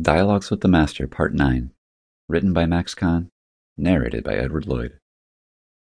Dialogues with the Master Part Nine, written by Max Kahn, narrated by Edward Lloyd.